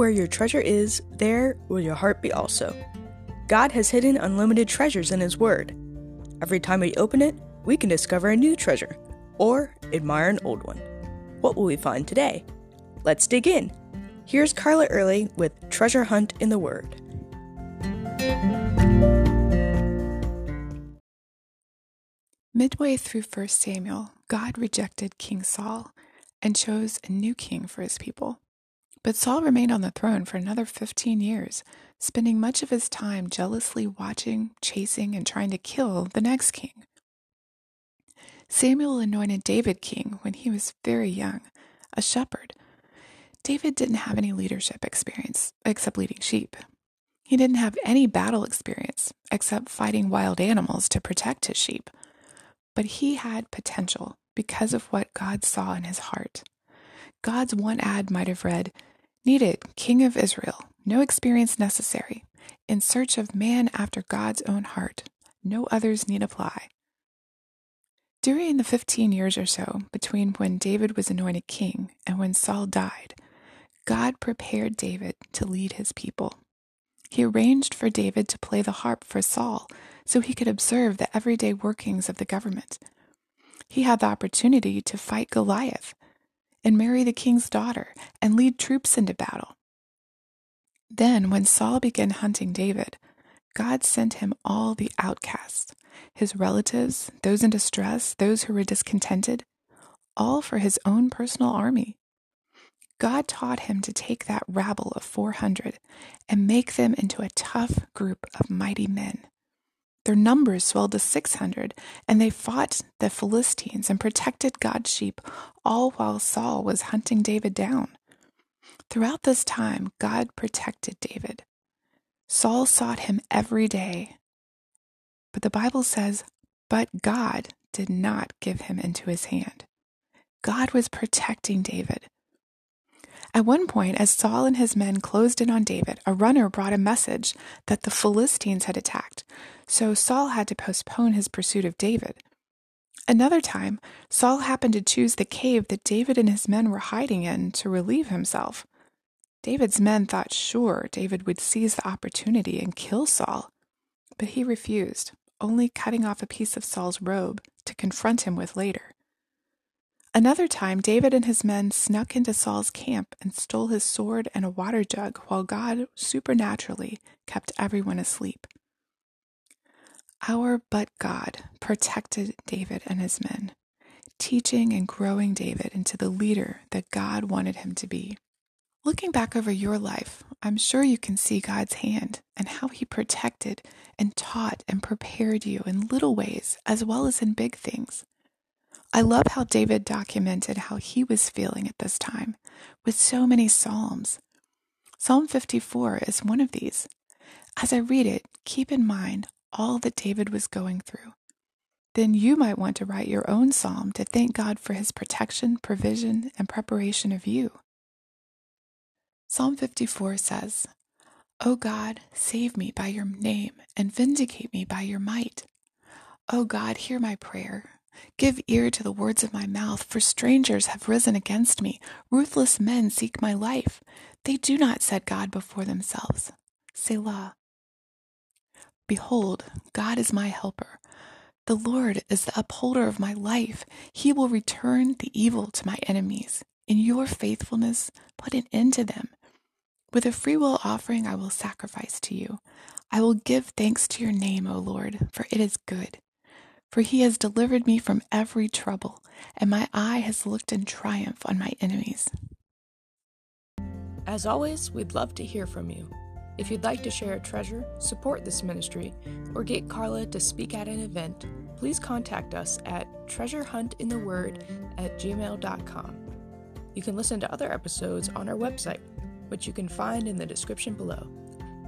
Where your treasure is, there will your heart be also. God has hidden unlimited treasures in His Word. Every time we open it, we can discover a new treasure or admire an old one. What will we find today? Let's dig in. Here's Carla Early with Treasure Hunt in the Word. Midway through 1 Samuel, God rejected King Saul and chose a new king for his people. But Saul remained on the throne for another 15 years, spending much of his time jealously watching, chasing, and trying to kill the next king. Samuel anointed David king when he was very young, a shepherd. David didn't have any leadership experience except leading sheep. He didn't have any battle experience except fighting wild animals to protect his sheep. But he had potential because of what God saw in his heart. God's one ad might have read, Needed, King of Israel, no experience necessary, in search of man after God's own heart. No others need apply. During the 15 years or so between when David was anointed king and when Saul died, God prepared David to lead his people. He arranged for David to play the harp for Saul so he could observe the everyday workings of the government. He had the opportunity to fight Goliath and marry the king's daughter and lead troops into battle. Then, when Saul began hunting David, God sent him all the outcasts, his relatives, those in distress, those who were discontented, all for his own personal army. God taught him to take that rabble of 400 and make them into a tough group of mighty men. Their numbers swelled to 600, and they fought the Philistines and protected God's sheep, all while Saul was hunting David down. Throughout this time, God protected David. Saul sought him every day. But the Bible says, but God did not give him into his hand. God was protecting David. At one point, as Saul and his men closed in on David, a runner brought a message that the Philistines had attacked, so Saul had to postpone his pursuit of David. Another time, Saul happened to choose the cave that David and his men were hiding in to relieve himself. David's men thought sure David would seize the opportunity and kill Saul, but he refused, only cutting off a piece of Saul's robe to confront him with later. Another time, David and his men snuck into Saul's camp and stole his sword and a water jug while God supernaturally kept everyone asleep. Our but God protected David and his men, teaching and growing David into the leader that God wanted him to be. Looking back over your life, I'm sure you can see God's hand and how He protected and taught and prepared you in little ways as well as in big things. I love how David documented how he was feeling at this time with so many Psalms. Psalm 54 is one of these. As I read it, keep in mind all that David was going through. Then you might want to write your own psalm to thank God for his protection, provision, and preparation of you. Psalm 54 says, O God, save me by your name and vindicate me by your might. O God, hear my prayer. Give ear to the words of my mouth, for strangers have risen against me. Ruthless men seek my life. They do not set God before themselves. Selah. Behold, God is my helper. The Lord is the upholder of my life. He will return the evil to my enemies. In your faithfulness, put an end to them. With a freewill offering, I will sacrifice to you. I will give thanks to your name, O Lord, for it is good for he has delivered me from every trouble, and my eye has looked in triumph on my enemies. As always, we'd love to hear from you. If you'd like to share a treasure, support this ministry, or get Carla to speak at an event, please contact us at treasurehuntintheword at gmail.com. You can listen to other episodes on our website, which you can find in the description below.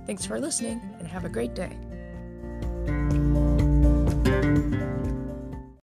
Thanks for listening and have a great day.